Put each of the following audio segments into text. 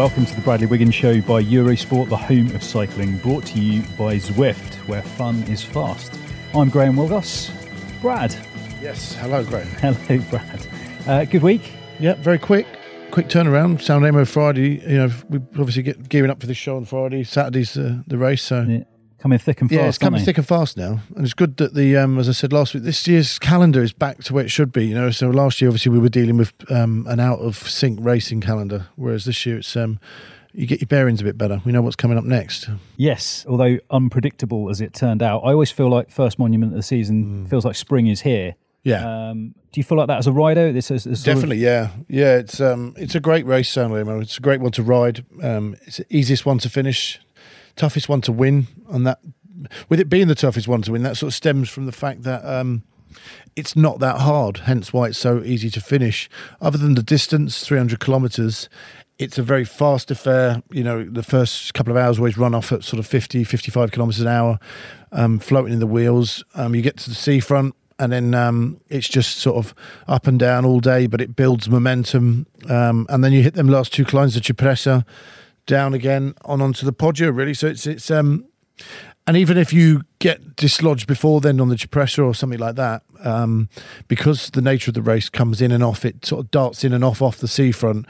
Welcome to the Bradley Wiggins Show by Eurosport, the home of cycling, brought to you by Zwift, where fun is fast. I'm Graham Willgoss. Brad. Yes, hello, Graham. Hello, Brad. Uh, good week. Yeah, very quick, quick turnaround. San Remo Friday. You know, we obviously get gearing up for this show on Friday. Saturday's the, the race, so Yeah, coming thick and fast. yeah, it's coming they? thick and fast now, and it's good that the um, as I said last week, this year's calendar is back to where it should be. You know, so last year obviously we were dealing with um, an out of sync racing calendar, whereas this year it's um, you get your bearings a bit better. We know what's coming up next. Yes, although unpredictable as it turned out. I always feel like first monument of the season feels like spring is here. Mm. Yeah. Um, do you feel like that as a rider? This is, sort of- Definitely, yeah, yeah. It's um, it's a great race, San Remo. It's a great one to ride. Um, it's the easiest one to finish, toughest one to win, and that, with it being the toughest one to win, that sort of stems from the fact that um, it's not that hard. Hence, why it's so easy to finish. Other than the distance, three hundred kilometres, it's a very fast affair. You know, the first couple of hours always run off at sort of 50, 55 kilometres an hour, um, floating in the wheels. Um, you get to the seafront and then um, it's just sort of up and down all day, but it builds momentum. Um, and then you hit them last two climbs, the Cipressa, down again on onto the Poggio, really. So it's it's um, and even if you get dislodged before then on the Cipressa or something like that, um, because the nature of the race comes in and off, it sort of darts in and off off the seafront.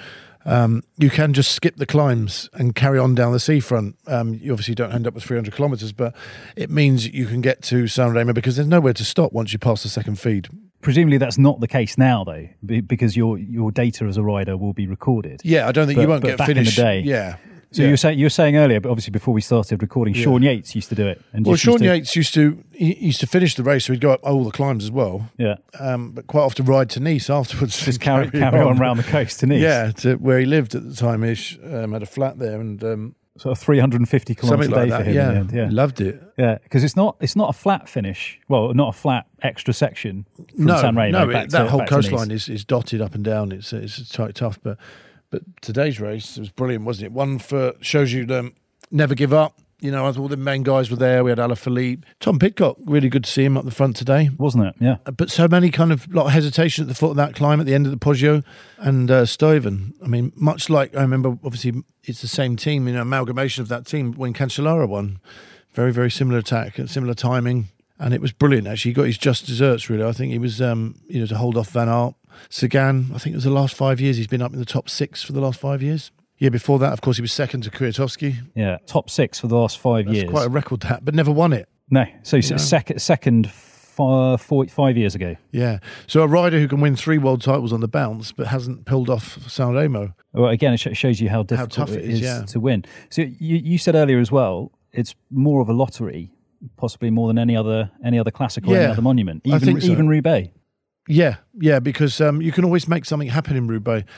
Um, you can just skip the climbs and carry on down the seafront. Um, you obviously don't end up with 300 kilometres, but it means you can get to San Remo because there's nowhere to stop once you pass the second feed. Presumably that's not the case now, though, because your your data as a rider will be recorded. Yeah, I don't think But- you won't get back in the finished. day- Yeah. So yeah. you were saying you were saying earlier, but obviously before we started recording, Yeah. Sean Yates used to do it. And well, just used Sean to- Yates used to he used to finish the race, so he'd go up all the climbs as well. yeah, Um, but quite often ride to Nice afterwards. just carry carry on around the coast to Nice. Yeah, to where he lived at the time. Ish um, had a flat there, and um, sort of 350 kilometers a day like for him. Yeah, in the end. yeah, loved it. yeah, because it's not it's not a flat finish. Well, not a flat extra section from no, San Remo. no, back it, to, that whole Nice. coastline is, is dotted up and down. It's it's quite tough, but but today's race was brilliant, wasn't it? One for shows you um, never give up. You know, all the main guys were there. We had Alaphilippe, Tom Pidcock. Really good to see him up the front today. wasn't it? Yeah, Uh, But so many kind of lot of hesitation at the foot of that climb at the end of the Poggio and uh, Stuyven. I mean, much like I remember, obviously it's the same team, you know, amalgamation of that team when Cancellara won. Very, very similar attack, and similar timing, and it was brilliant. Actually, he got his just desserts. Really, I think he was, um, you know, to hold off Van Aert, Sagan. I think it was the last five years he's been up in the top six for the last five years. Yeah, before that, of course, he was second to Kwiatkowski. yeah, top six for the last five That's years. quite a record, that, but never won it. no, so know. second second four, five years ago. Yeah. So a rider who can win three world titles on the bounce, but hasn't pulled off San Remo. Well, again, it sh- shows you how difficult tough it is, is yeah. to win. So you, you said earlier as well, it's more of a lottery, possibly more than any other any other classic or any other monument, I even think so. even Roubaix. Yeah, yeah, because um, you can always make something happen in Roubaix.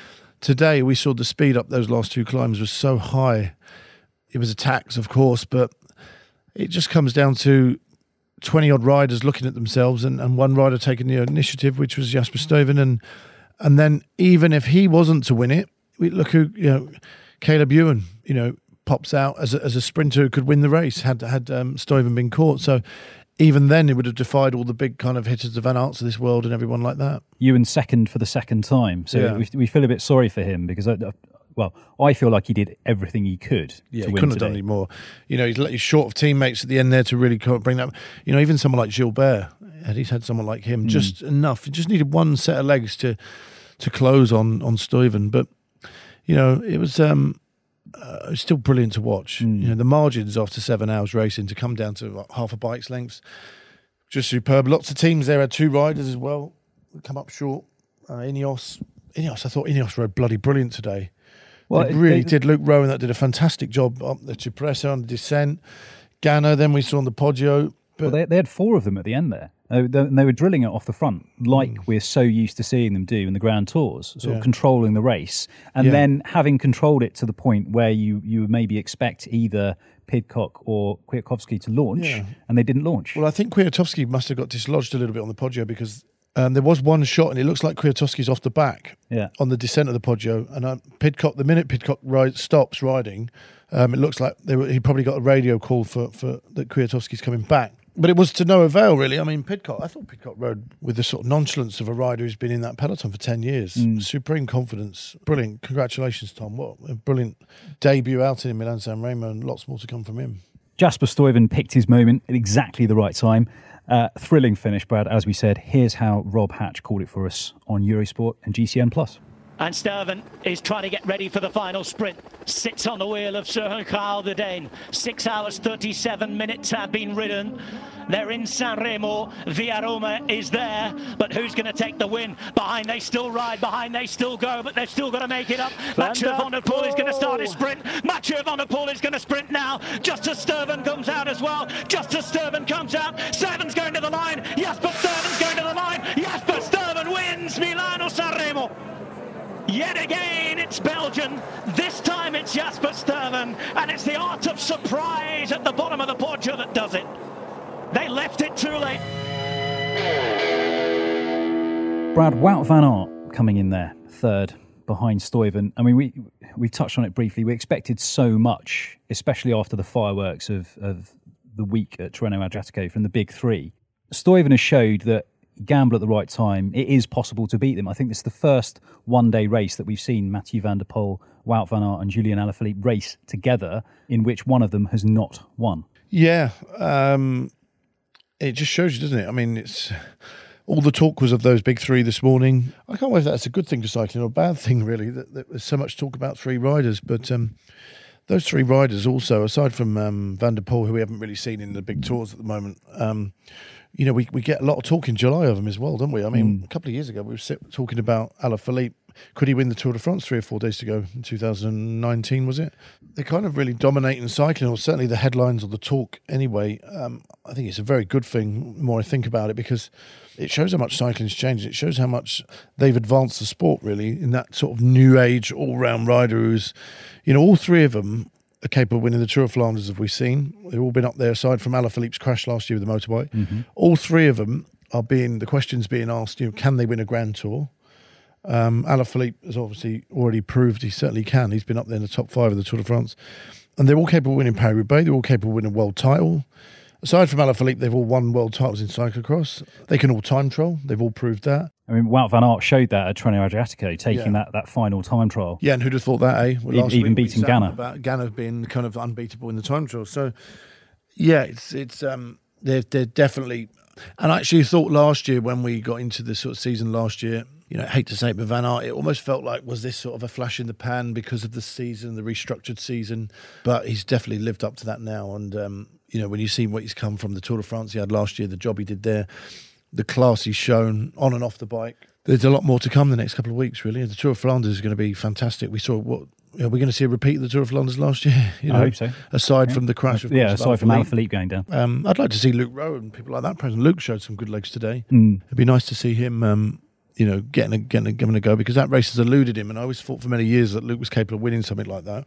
Today we saw the speed up those last two climbs was so high. It was attacks, of course, but it just comes down to twenty odd riders looking at themselves and, and one rider taking the initiative, which was Jasper Stuyven, and and then even if he wasn't to win it, we look who you know, Caleb Ewan, you know, pops out as a, as a sprinter who could win the race had had um, Stuyven been caught. So even then, it would have defied all the big kind of hitters, of Van Aerts of this world, and everyone like that. You Ewan second for the second time. So Yeah. we, we feel a bit sorry for him because, I, well, I feel like he did everything he could. Yeah, to he couldn't have done any more. You know, he's, he's short of teammates at the end there to really bring that. You know, even someone like Gilbert, had he's had someone like him, just enough. He just needed one set of legs to to close on on Stuyven. But you know, it was um, uh, still brilliant to watch. Hmm. You know, the margins after seven hours racing to come down to like, half a bike's length, just superb. Lots of teams there had two riders as well. Come up short. Uh, Ineos, Ineos. I thought Ineos rode bloody brilliant today. Well, it- really they- did. Luke Rowan that did a fantastic job up the Cipressa on the descent. Ganna, then we saw on the Poggio. But Well, they, they had four of them at the end there. They, and they were drilling it off the front, like we're so used to seeing them do in the Grand Tours, sort. Yeah. of controlling the race, and Yeah. then having controlled it to the point where you you maybe expect either Pidcock or Kwiatkowski to launch, Yeah. and they didn't launch. Well, I think Kwiatkowski must have got dislodged a little bit on the Poggio because um, there was one shot and it looks like Kwiatkowski's off the back yeah, on the descent of the Poggio. And um, Pidcock, the minute Pidcock ride, stops riding, um, it looks like they were, he probably got a radio call for, for that Kwiatkowski's coming back. But it was to no avail, really. I mean, Pidcock, I thought Pidcock rode with the sort of nonchalance of a rider who's been in that peloton for 10 years. Supreme confidence. Brilliant. Congratulations, Tom. What a brilliant debut out in Milan San Remo and lots more to come from him. Jasper Stuyven picked his moment at exactly the right time. Uh, thrilling finish, Brad. As we said, here's how Rob Hatch called it for us on Eurosport and GCN Plus. And Stuyven is trying to get ready for the final sprint. Sits on the wheel of Sir Carl the Dane. Six hours 37 minutes have been ridden. They're in San Remo. Via Roma is there, but who's going to take the win? Behind they still ride, behind they still go, but they've still got to make it up. Mathieu van der Poel is going to start his sprint. Mathieu van der Poel is going to sprint now. Just as Stuyven comes out as well. Just as Stuyven comes out. Stuyven's going to the line. Jasper Stuyven's going to the line. Jasper Stuyven wins Milano San Remo. Yet again, it's Belgian. This time it's Jasper Stuyven, and it's the art of surprise at the bottom of the Poggio that does it. They left it too late. Brad Wout van Aert coming in there third behind Stuyven. I mean, we we touched on it briefly. We expected so much, especially after the fireworks of, of the week at Tirreno Adriatico from the big three. Stuyven has showed that gamble at the right time. It is possible to beat them. I think this is the first one day race that we've seen Mathieu van der Poel, Wout van Aert, and Julian Alaphilippe race together, in which one of them has not won. Yeah, um, it just shows you, doesn't it? I mean, it's all the talk was of those big three this morning. I can't whether that's a good thing for cycling or a bad thing, really. That, that there's so much talk about three riders, but um, those three riders also, aside from um, Van der Poel, who we haven't really seen in the big tours at the moment. Um, you know, we, we get a lot of talk in July of him as well, don't we? I mean, a couple of years ago, we were talking about Alaphilippe. Could he win the Tour de France three or four days to go in 2019, was it? They're kind of really dominating cycling, or certainly the headlines or the talk anyway. Um, I think it's a very good thing, the more I think about it, because it shows how much cycling's changed. It shows how much they've advanced the sport, really, in that sort of new age, all round rider who's, you know, all three of them are capable of winning the Tour of Flanders, have we seen. They've all been up there, aside from Alaphilippe's crash last year with the motorbike. All three of them are being, the questions being asked, you know, can they win a Grand Tour? Um, Alaphilippe has obviously already proved he certainly can. He's been up there in the top five of the Tour de France. And they're all capable of winning Paris Roubaix. They're all capable of winning a world title. Aside from Alaphilippe, they've all won world titles in cyclocross. They can all time trial. They've all proved that. I mean, Wout van Aert showed that at Tirreno Adriatico, taking Yeah. that, that final time trial. Yeah, and who'd have thought that, eh? Well, Even- even beating Ganna. About Ganna being kind of unbeatable in the time trial. So, yeah, it's it's um they're they're definitely. And I actually thought last year when we got into the sort of season last year, you know, I hate to say it, but Van Aert, it almost felt like was this sort of a flash in the pan because of the season, the restructured season. But he's definitely lived up to that now. And um, you know, when you see what he's come from the Tour de France he had last year, the job he did there, the class he's shown on and off the bike. There's a lot more to come the next couple of weeks, really. The Tour of Flanders is going to be fantastic. We saw what know, we're going to see a repeat of the Tour of Flanders last year. You I know, hope so. Aside from the crash, of yeah, course, aside from. Alaphilippe going down. Um, I'd like to see Luke Rowe and people like that present. Luke showed some good legs today. Mm. It'd be nice to see him, um, you know, getting a, getting a, giving a go because that race has eluded him. And I always thought for many years that Luke was capable of winning something like that,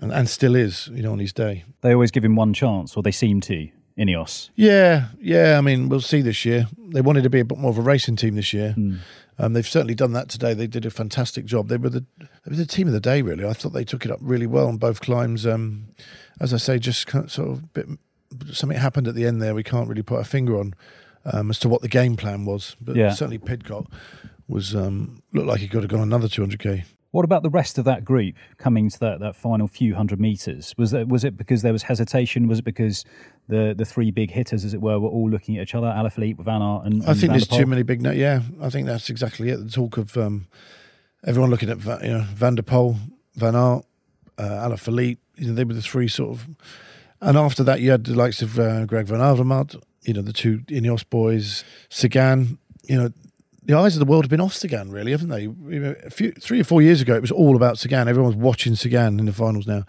and, and still is, you know, on his day. They always give him one chance, or they seem to, Ineos. Yeah, yeah. I mean, we'll see this year. They wanted to be a bit more of a racing team this year. Um, they've certainly done that today. They did a fantastic job. They were the they were the team of the day, really. I thought they took it up really well on both climbs. Um, as I say, just kind of sort of bit, something happened at the end there. We can't really put a finger on um, as to what the game plan was, but Yeah. certainly Pidcock was um, looked like he could have gone another 200k. What about the rest of that group coming to that, that final few hundred meters? Was that, was it because there was hesitation? Was it because the, the three big hitters, as it were, were all looking at each other? Alaphilippe, Van Aert, and, I think there's too many big. Yeah, I think that's exactly it. The talk of um, everyone looking at you know Van der Poel, Van Aert, uh, Alaphilippe. You know, they were the three sort of. And after that, you had the likes of uh, Greg Van Avermaet. You know, the two Ineos boys, Sagan. You know, the eyes of the world have been off Sagan, really, haven't they? A few, three or four years ago, it was all about Sagan. Everyone's watching Sagan in the finals now.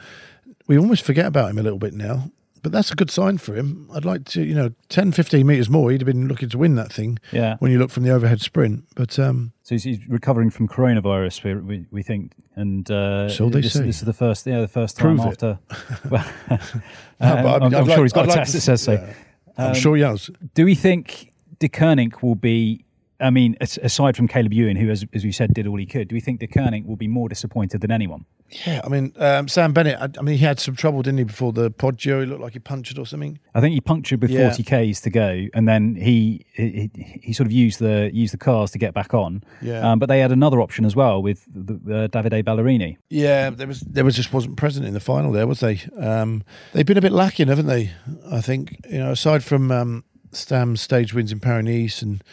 We almost forget about him a little bit now, but that's a good sign for him. I'd like to, you know, 10, 15 metres more, he'd have been looking to win that thing Yeah. when you look from the overhead sprint. But um, So he's, he's recovering from coronavirus, we, we, we think, and uh, So they this, say. this is the first, yeah, the first time Prove after. Well, No, but I'm, I'd I'm like- sure he's got I'd a like test that says so. yeah. I'm sure he has. Do we think Deceuninck will be? I mean, aside from Caleb Ewan, who, as, as we said, did all he could, do we think Deceuninck will be more disappointed than anyone? Yeah, I mean, um, Sam Bennett, I, I mean, he had some trouble, didn't he, before the Poggio? He looked like he punctured or something. I think he punctured with Yeah. 40 k's to go, and then he, he he sort of used the used the cars to get back on. Yeah. Um, but they had another option as well with the, uh, Davide Ballerini. Yeah, there was there was just wasn't present in the final there, was they? Um, they've been a bit lacking, haven't they? I think you know, aside from um, Stam's stage wins in Paris and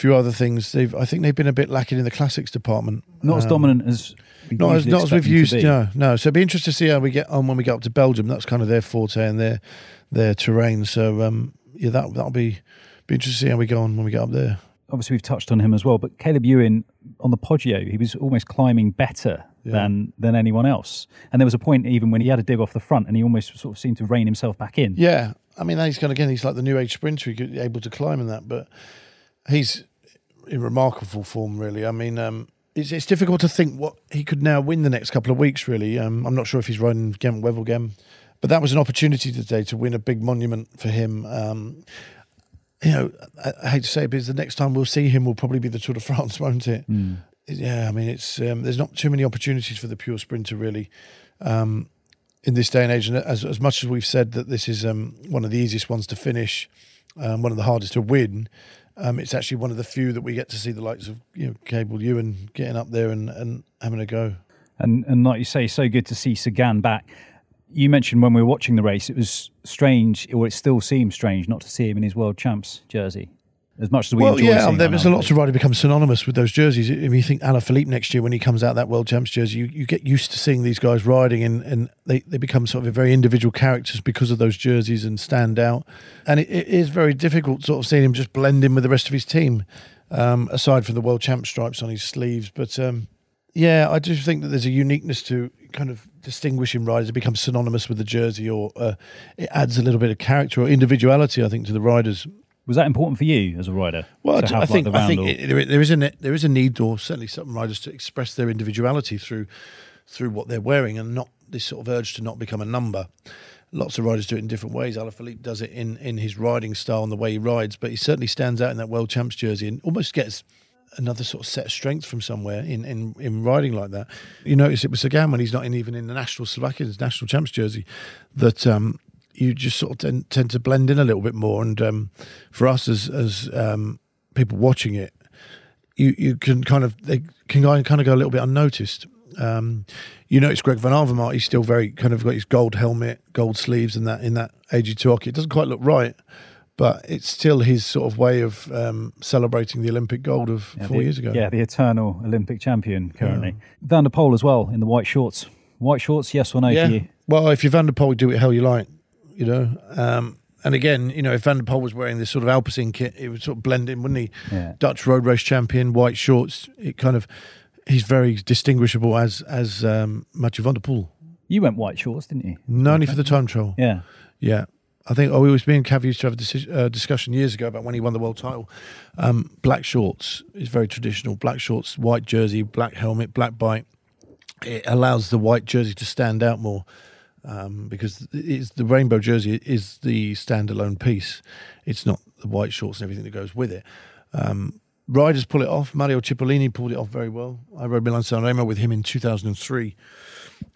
few other things, they've I think they've been a bit lacking in the classics department. Not as Um, dominant as Not as not as we've used. No, no. So it'd be interesting to see how we get on when we get up to Belgium. That's kind of their forte and their their terrain. So um, yeah, that that'll be be interesting to see how we go on when we get up there. obviously we've touched on him as well, but Caleb Ewan on the Poggio, he was almost climbing better Yeah. than than anyone else. And there was a point even when he had a dig off the front, and he almost sort of seemed to rein himself back in. Yeah, I mean, he's kind of again, he's like the new age sprinter, he's able to climb in that, but he's in remarkable form, really. I mean, um, it's, it's difficult to think what he could now win the next couple of weeks, really. Um, I'm not sure if he's riding Gent Wevelgem, but that was an opportunity today to win a big monument for him. Um, you know, I, I hate to say it, because the next time we'll see him will probably be the Tour de France, won't it? Yeah, I mean, it's um, there's not too many opportunities for the pure sprinter, really um, in this day and age. And as as much as we've said that this is um, one of the easiest ones to finish, um, one of the hardest to win, um, it's actually one of the few that we get to see the likes of you know Caleb Ewan getting up there and, and having a go. And and like you say, so good to see Sagan back. You mentioned when we were watching the race, it was strange, or it still seems strange, not to see him in his world champs jersey. As much as we well, enjoy yeah, there was a lot of to ride become synonymous with those jerseys. If you think Alaphilippe next year when he comes out that World Champs jersey, you, you get used to seeing these guys riding and, and they, they become sort of very individual characters because of those jerseys and stand out. And it, it is very difficult sort of seeing him just blend in with the rest of his team, um, aside from the World Champ stripes on his sleeves. But um, yeah, I do think that there's a uniqueness to kind of distinguishing riders. It becomes synonymous with the jersey or uh, it adds a little bit of character or individuality, I think, to the riders. Was that important for you as a rider? Well, to I, think like, the I think it, there, is a there is a need, or certainly some riders, to express their individuality through through what they're wearing, and not this sort of urge to not become a number. Lots of riders do it in different ways. Alaphilippe does it in in his riding style and the way he rides, but he certainly stands out in that World Champs jersey and almost gets another sort of set of strength from somewhere in, in, in riding like that. You notice it with Sagan when he's not in even in the national Slovakia's national champs jersey that um, you just sort of tend, tend to blend in a little bit more. And um, for us as as um, people watching it, you you can kind of they can go, kind of go a little bit unnoticed. Um, you notice Greg Van Avermaet. He's still very kind of got his gold helmet, gold sleeves, and that in that AG2 hockey. It doesn't quite look right, but it's still his sort of way of um, celebrating the Olympic gold of Yeah, four the- years ago. Yeah, the eternal Olympic champion currently. Van der Poel as well in the white shorts. White shorts, yes or no Yeah. for you? Well, if you're Van der Poel, do it how you like, you know. Um, and again, you know, if Van der Poel was wearing this sort of Alpecin kit, it would sort of blend in, wouldn't he? Yeah. Dutch road race champion, white shorts. It kind of, he's very distinguishable as as um, Mathieu Van der Poel. You went white shorts, didn't you? Not only for the time trial. Yeah. Yeah. I think oh, we was me and Cav used to have a deci- uh, discussion years ago about when he won the world title. Um, black shorts is very traditional. Black shorts, white jersey, black helmet, black bike. It allows the white jersey to stand out more um, because it's the rainbow jersey is the standalone piece. It's not the white shorts and everything that goes with it. Um, riders pull it off. Mario Cipollini pulled it off very well. I rode Milan San Remo with him in 2003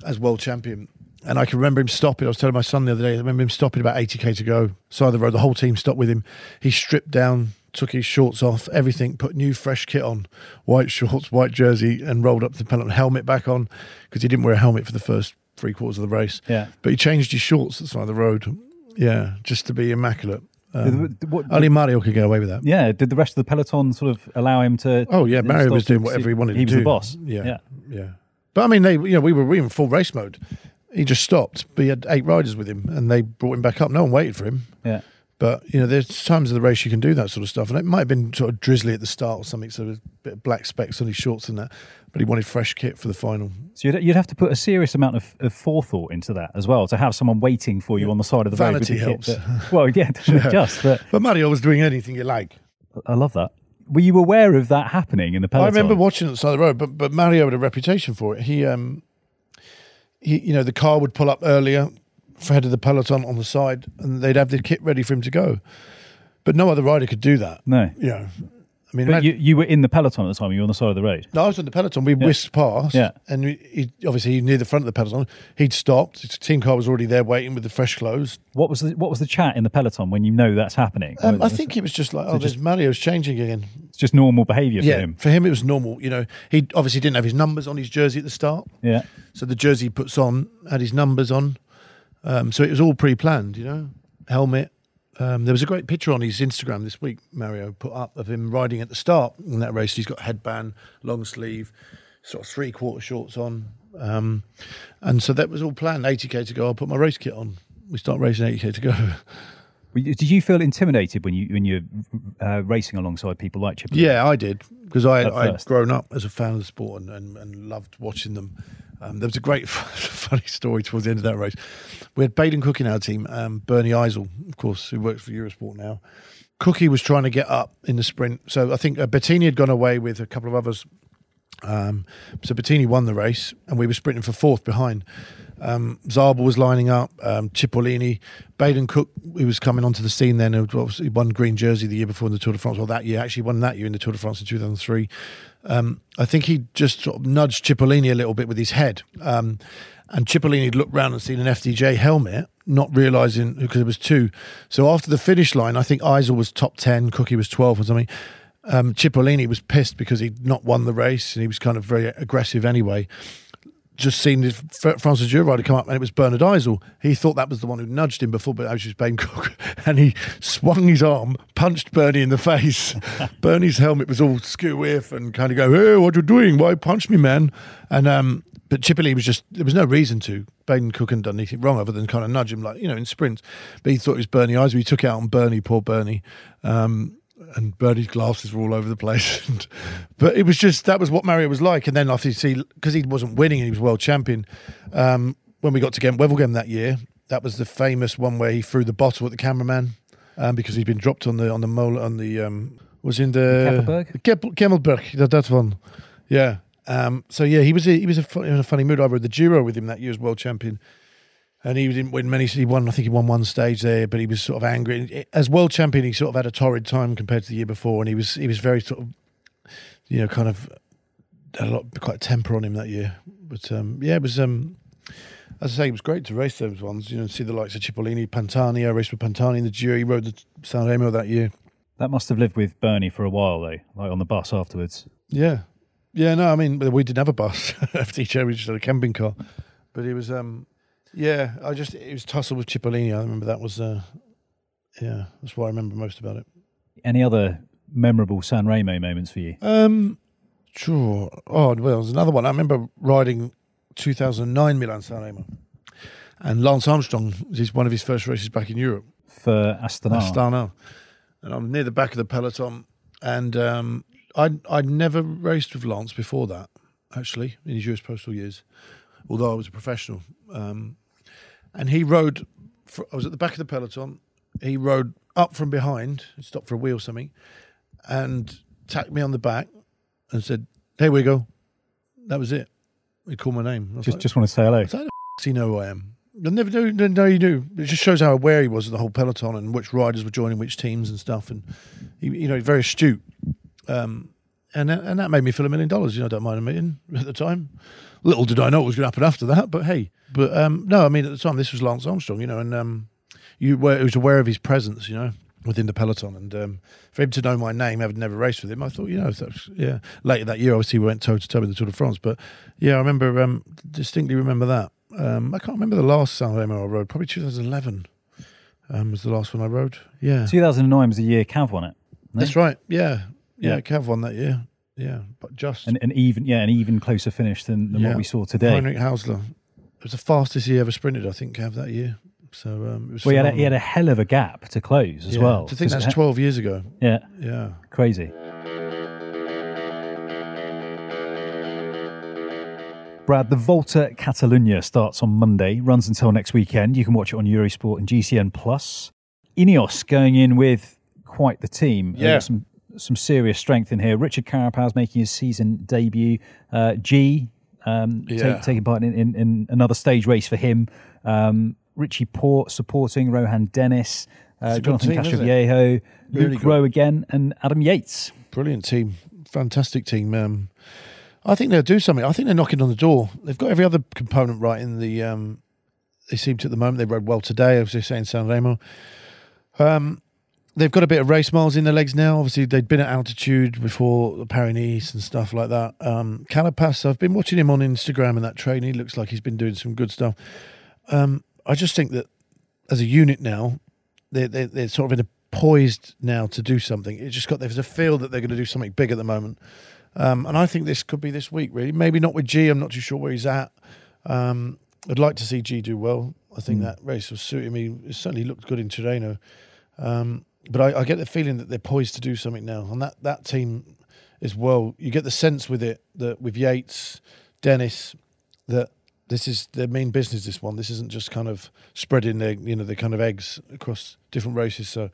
as world champion. And I can remember him stopping. I was telling my son the other day, I remember him stopping about 80k to go. Side of the road, the whole team stopped with him. He stripped down, took his shorts off, everything, put new fresh kit on, white shorts, white jersey, and rolled up the peloton, helmet back on, because he didn't wear a helmet for the first three quarters of the race. Yeah. But he changed his shorts at the side of the road. Yeah, just to be immaculate. Um, what- only Mario could get away with that. Yeah. Did the rest of the peloton sort of allow him to? Oh yeah, Mario was doing whatever he wanted He to was do. the boss. Yeah, Yeah. yeah, But I mean, they you know we were we were in full race mode. He just stopped, but he had eight riders with him, and they brought him back up. No one waited for him, Yeah. But you know, there's times of the race you can do that sort of stuff, and it might have been sort of drizzly at the start or something, so a bit of black specks on his shorts and that. But he wanted fresh kit for the final. So you'd, you'd have to put a serious amount of, of forethought into that as well to have someone waiting for you on the side of the Vanity road. with the helps. Kit that- well, yeah, just. But But Mario was doing anything you like. I love that. Were you aware of that happening in the peloton? I remember watching it at the side of the road, but but Mario had a reputation for it. He um he you know the car would pull up earlier for head of the peloton on the side, and they'd have the kit ready for him to go. But no other rider could do that. No. You know, I mean, But imagine- you, you were in the peloton at the time. You were on the side of the road. No, I was in the peloton. We whisked past, Yeah. and we, he, obviously near the front of the peloton. He'd stopped. His team car was already there waiting with the fresh clothes. What was the what was the chat in the peloton when you know that's happening? Um, I think it was just like, oh, just- there's Mario's changing again. it's just normal behaviour for yeah, him. for him it was normal. You know, he obviously didn't have his numbers on his jersey at the start, Yeah. so the jersey he puts on had his numbers on. Um, so it was all pre-planned. You know, helmet. Um, there was a great picture on his Instagram this week. Mario put up of him riding at the start in that race. He's got headband, long sleeve, sort of three quarter shorts on, um, and so that was all planned. 80k to go. I'll put my race kit on. We start racing 80k to go. Did you feel intimidated when you when you're uh, racing alongside people like Chip? Yeah, I did because I I'd grown up as a fan of the sport and, and, and loved watching them. Um, there was a great funny story towards the end of that race. We had Baden Cook in our team, um, Bernie Eisel, of course, who works for Eurosport now. Cookie was trying to get up in the sprint, so I think uh, Bettini had gone away with a couple of others. Um, so Bettini won the race, and we were sprinting for fourth behind. Um, Zabel was lining up, um, Cipollini, Baden Cook, who was coming onto the scene then, who obviously won green jersey the year before in the Tour de France, or that year, actually won that year in the Tour de France in 2003. Um, I think he just sort of nudged Cipollini a little bit with his head. Um, and Cipollini looked round and seen an FDJ helmet, not realising because it was two. So after the finish line, I think Eisel was top 10, Cookie was 12 or something. Um, Cipollini was pissed because he'd not won the race and he was kind of very aggressive anyway just seen Française des Jeux rider come up and it was Bernhard Eisel. He thought that was the one who nudged him before, but it was Baden Cook. And he swung his arm, punched Bernie in the face. Bernie's helmet was all skew whiff and kind of go, hey, what you doing? Why punch me, man? And um, but Chipley was just there was no reason to. Baden Cook hadn't done anything wrong other than kind of nudge him like you know in sprints. But he thought it was Bernie Eisel. He took out on Bernie, poor Bernie. Um, and Bernie's glasses were all over the place. And, but it was just that was what Mario was like. And then obviously because he wasn't winning and he was world champion, um, when we got to Gent Wevelgem that year, that was the famous one where he threw the bottle at the cameraman um, because he'd been dropped on the on the mole on the um, was in the Kemmelberg? Kemmelberg. That, that one, yeah. Um, so yeah, he was a, he was a a funny mood. I rode the Giro with him that year as world champion and he didn't win many. He won, I think he won one stage there, but he was sort of angry. As world champion, he sort of had a torrid time compared to the year before, and he was he was very sort of, you know, kind of had a lot quite temper on him that year. But um, yeah, it was. Um, as I say, it was great to race those ones. You know, see the likes of Cipollini, Pantani. I raced with Pantani in the Giro. He rode the San Remo that year. That must have lived with Bernie for a while though, like on the bus afterwards. Yeah, yeah. No, I mean we didn't have a bus. FDJ, we just had a camping car. But it was, um, yeah. I just it was tussle with Cipollini. I remember that was, uh, yeah. That's what I remember most about it. Any other memorable San Remo moments for you? Um, sure. Oh, well, there was another one. I remember riding 2009 Milan San Remo, and Lance Armstrong was one of his first races back in Europe. For Astana. Astana. And I'm near the back of the peloton, and um, I'd I'd never raced with Lance before that. Actually, in his US postal years, although I was a professional, um, and he rode. For, I was at the back of the peloton. He rode up from behind, stopped for a wheel or something, and tapped me on the back and said, "Here we go." That was it. He called my name. Just like, just want to say hello. how the f- know who I am? I never. Didn't know he knew. It just shows how aware he was of the whole peloton and which riders were joining which teams and stuff. And he, you know, very astute. Um, and and that made me feel a million dollars. You know, I don't mind a million at the time. Little did I know what was going to happen after that. But hey, but um, no, I mean at the time this was Lance Armstrong. You know, and um, you were was aware of his presence. You know. Within the peloton, and um, for him to know my name, having never raced with him, I thought, you know, that's, yeah. Later that year, obviously, we went toe to toe in the Tour de France, but yeah, I remember um, distinctly remember that. Um, I can't remember the last San Remo I rode. Probably 2011 um, was the last one I rode. Yeah, 2009 was the year Cav won it. that's right. Yeah, yeah, Yeah. Cav won that year. Yeah, but just An, an even yeah, an even closer finish than, than Yeah. what we saw today. Heinrich Haussler. It was the fastest he ever sprinted. I think Cav that year. So um, it was. Well, he had, a, he had a hell of a gap to close as Yeah, well. To think that's 12 years ago. Yeah, Yeah. crazy. Brad, the Volta Catalunya starts on Monday, runs until next weekend. You can watch it on Eurosport and GCN Plus. Ineos going in with quite the team. Yeah. some some serious strength in here. Richard Carapaz making his season debut. Uh, G um, Yeah. take, taking part in, in, in another stage race for him. Um, Richie Porte supporting Rohan Dennis, uh, It's a good Jonathan team? Castroviejo, Really Luke good. Rowe again, and Adam Yates. Brilliant team. Fantastic team. Um, I think they'll do something. I think they're knocking on the door. They've got every other component right in the. Um, they seem to at the moment. They rode well today, as they say in San Remo. Um, they've got a bit of race miles in their legs now. Obviously, they'd been at altitude before the Paris and stuff like that. Um, Carapaz, I've been watching him on Instagram and that training. He looks like he's been doing some good stuff. Um, I just think that as a unit now, they're, they're, they're sort of in a poised now to do something. It's just got there's a feel that they're going to do something big at the moment, um, and I think this could be this week. Really, maybe not with G. I'm not too sure where he's at. Um, I'd like to see G do well. I think that race was suiting me. It certainly looked good in Tirreno. Um, but I, I get the feeling that they're poised to do something now, and that that team as well. You get the sense with it that with Yates, Dennis, that this is their main business. This one, this isn't just kind of spreading their you know the kind of eggs across different races. So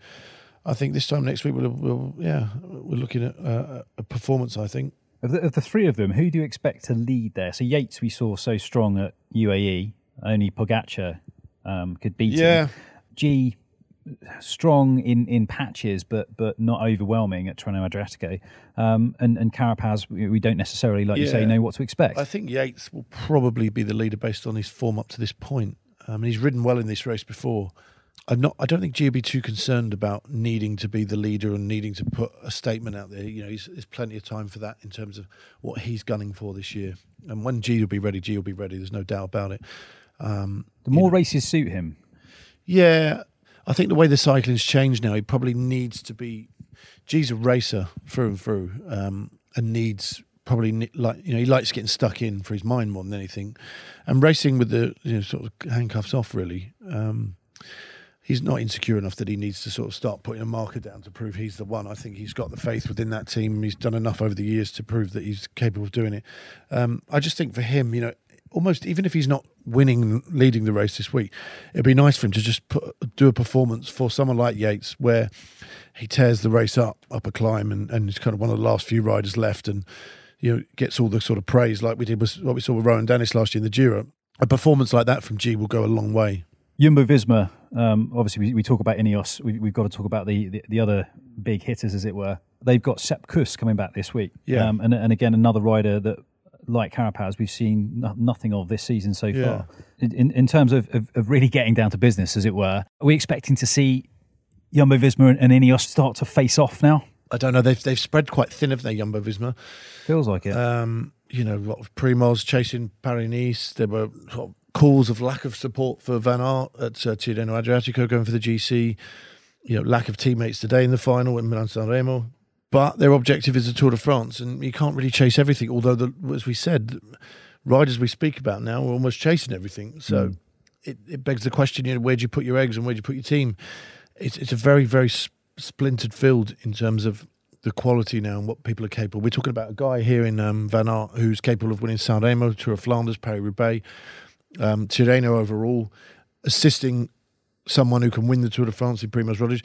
I think this time next week we'll, we'll yeah we're looking at uh, a performance. I think Of the, of the three of them, who do you expect to lead there? So Yates, we saw so strong at UAE. Only Pogacar um, could beat Yeah. him. G, strong in, in patches, but but not overwhelming at Tirreno Adriatico. Um, and and Carapaz, we, don't necessarily, like you say, know what to expect. I think Yates will probably be the leader based on his form up to this point. Um, and he's ridden well in this race before. I'm not. I don't think G will be too concerned about needing to be the leader and needing to put a statement out there. You know, he's, there's plenty of time for that in terms of what he's gunning for this year. And when G will be ready, G will be ready. There's no doubt about it. Um, the more races suit him. yeah, I think the way the cycling's changed now, he probably needs to be. G's a racer through and through, um, and needs probably like you know he likes getting stuck in for his mind more than anything, and racing with the you know sort of handcuffs off really. Um, he's not insecure enough that he needs to sort of start putting a marker down to prove he's the one. I think he's got the faith within that team. He's done enough over the years to prove that he's capable of doing it. Um, I just think for him, you know, almost even if he's not winning, leading the race this week, it'd be nice for him to just put, do a performance for someone like Yates where he tears the race up, up a climb, and, and he's kind of one of the last few riders left, and you know gets all the sort of praise like we did with what we saw with Rohan Dennis last year in the Giro. A performance like that from G will go a long way. Jumbo Visma, um, obviously, we, we talk about Ineos. We, we've got to talk about the, the, the other big hitters, as it were. They've got Sepp Kuss coming back this week. Yeah. Um, and, and again, another rider that, like Carapaz, we've seen no, nothing of this season so Yeah. far. In, in terms of, of, of really getting down to business, as it were, are we expecting to see Jumbo Visma and Ineos start to face off now? I don't know. They've they've spread quite thin, have they, Jumbo Visma? Feels like it. Um, you know, a lot of Primoz chasing Paris Nice. There were sort of calls of lack of support for Van Aert at uh, Tirreno Adriatico going for the GC. You know, lack of teammates today in the final in Milan San Remo. But their objective is the Tour de France, and you can't really chase everything. Although, the, as we said, riders we speak about now are almost chasing everything. So it, it begs the question: you know, where do you put your eggs and where do you put your team? It's it's a very very sp- splintered field in terms of the quality now and what people are capable. We're talking about a guy here in um, Van Aert who's capable of winning San Remo, Tour of Flanders, Paris Roubaix, um, Tirreno overall, assisting someone who can win the Tour de France in Primoz Roglic.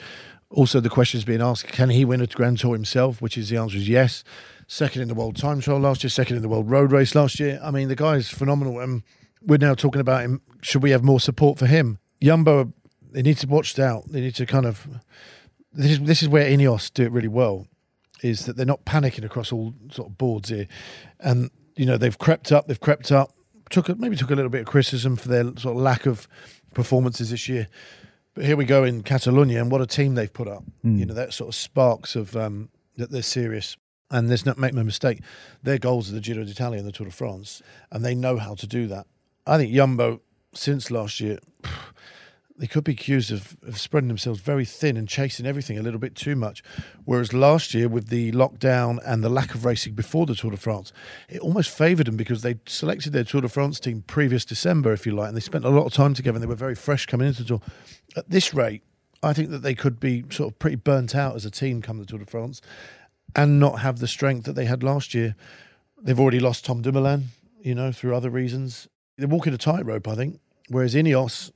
Also, the question is being asked: Can he win a Grand Tour himself? Which is the answer is yes. Second in the World Time Trial last year, second in the World Road Race last year. I mean, the guy is phenomenal, and we're now talking about him. Should we have more support for him? Jumbo, they need to watch out. They need to kind of. This is this is where Ineos do it really well, is that they're not panicking across all sort of boards here, and you know they've crept up, they've crept up. Took maybe took a little bit of criticism for their sort of lack of performances this year, but here we go in Catalonia, and what a team they've put up. You know that sort of sparks of um, that they're serious. And let's not make no mistake, their goals are the Giro d'Italia and the Tour de France, and they know how to do that. I think Jumbo, since last year, they could be accused of, of spreading themselves very thin and chasing everything a little bit too much. Whereas last year, with the lockdown and the lack of racing before the Tour de France, it almost favoured them because they selected their Tour de France team previous December, if you like, and they spent a lot of time together and they were very fresh coming into the Tour. At this rate, I think that they could be sort of pretty burnt out as a team come the Tour de France and not have the strength that they had last year. They've already lost Tom Dumoulin, you know, through other reasons. They're walking a tightrope, I think. Whereas Ineos,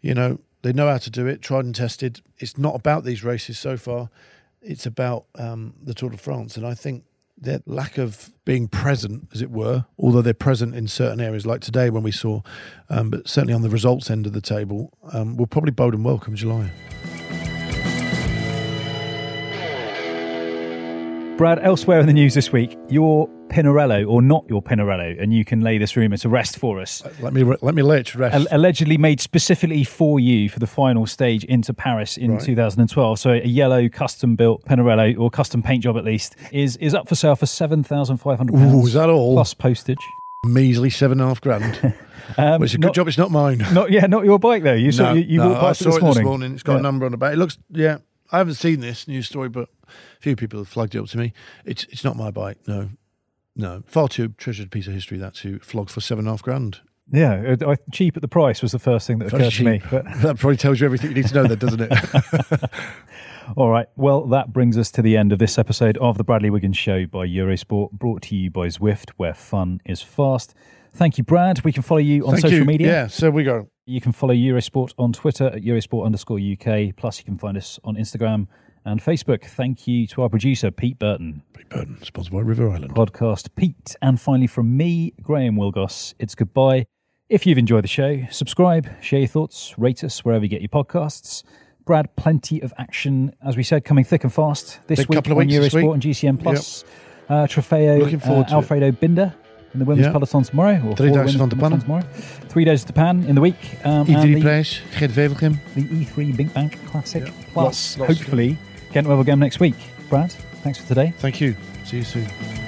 you know, they know how to do it, tried and tested. It's not about these races so far. It's about um, the Tour de France. And I think their lack of being present, as it were, although they're present in certain areas like today when we saw, um, but certainly on the results end of the table, um, will probably bode them welcome July. Brad, elsewhere in the news this week, your Pinarello or not your Pinarello, and you can lay this rumour to rest for us. Uh, let me let me lay it to rest. Al- allegedly made specifically for you for the final stage into Paris in right. 2012. So a yellow custom built Pinarello or custom paint job at least is is up for sale for seven thousand five hundred. Is that all? Plus postage. Measly seven and a half grand. um, it's a good not, job. It's not mine. Not yeah, not your bike though. You saw you, you no, walked past I saw it this morning. this morning. It's got yeah. a number on the back. It looks yeah. I haven't seen this news story, but a few people have flagged it up to me. It's it's not my bike. No, no. Far too treasured piece of history that to flog for seven and a half grand. Yeah, uh, cheap at the price was the first thing that Very occurred cheap. to me. But that probably tells you everything you need to know, then, doesn't it? All right. Well, that brings us to the end of this episode of the Bradley Wiggins Show by Eurosport, brought to you by Zwift, where fun is fast. Thank you, Brad. We can follow you on Thank social you. media. Yeah, so we go. You can follow Eurosport on Twitter at Eurosport underscore UK. Plus, you can find us on Instagram and Facebook. Thank you to our producer, Pete Burton. Pete Burton, sponsored by River Island. Podcast Pete. And finally, from me, Graham Willgoss, it's goodbye. If you've enjoyed the show, subscribe, share your thoughts, rate us wherever you get your podcasts. Brad, plenty of action, as we said, coming thick and fast this Big week on Eurosport and GCN Plus. Uh, Trofeo uh. Alfredo Binda in the women's Yeah. peloton tomorrow. Or Three four days women's van de Pannen. tomorrow. Three days De Panne in the week. Um, E3 the- Prijs, Gent Wevelgem. the E3 BinckBank Classic. Yeah. Plus, Lots- lots to hopefully, Gent Wevelgem next week. Brad, thanks for today. Thank you. See you soon.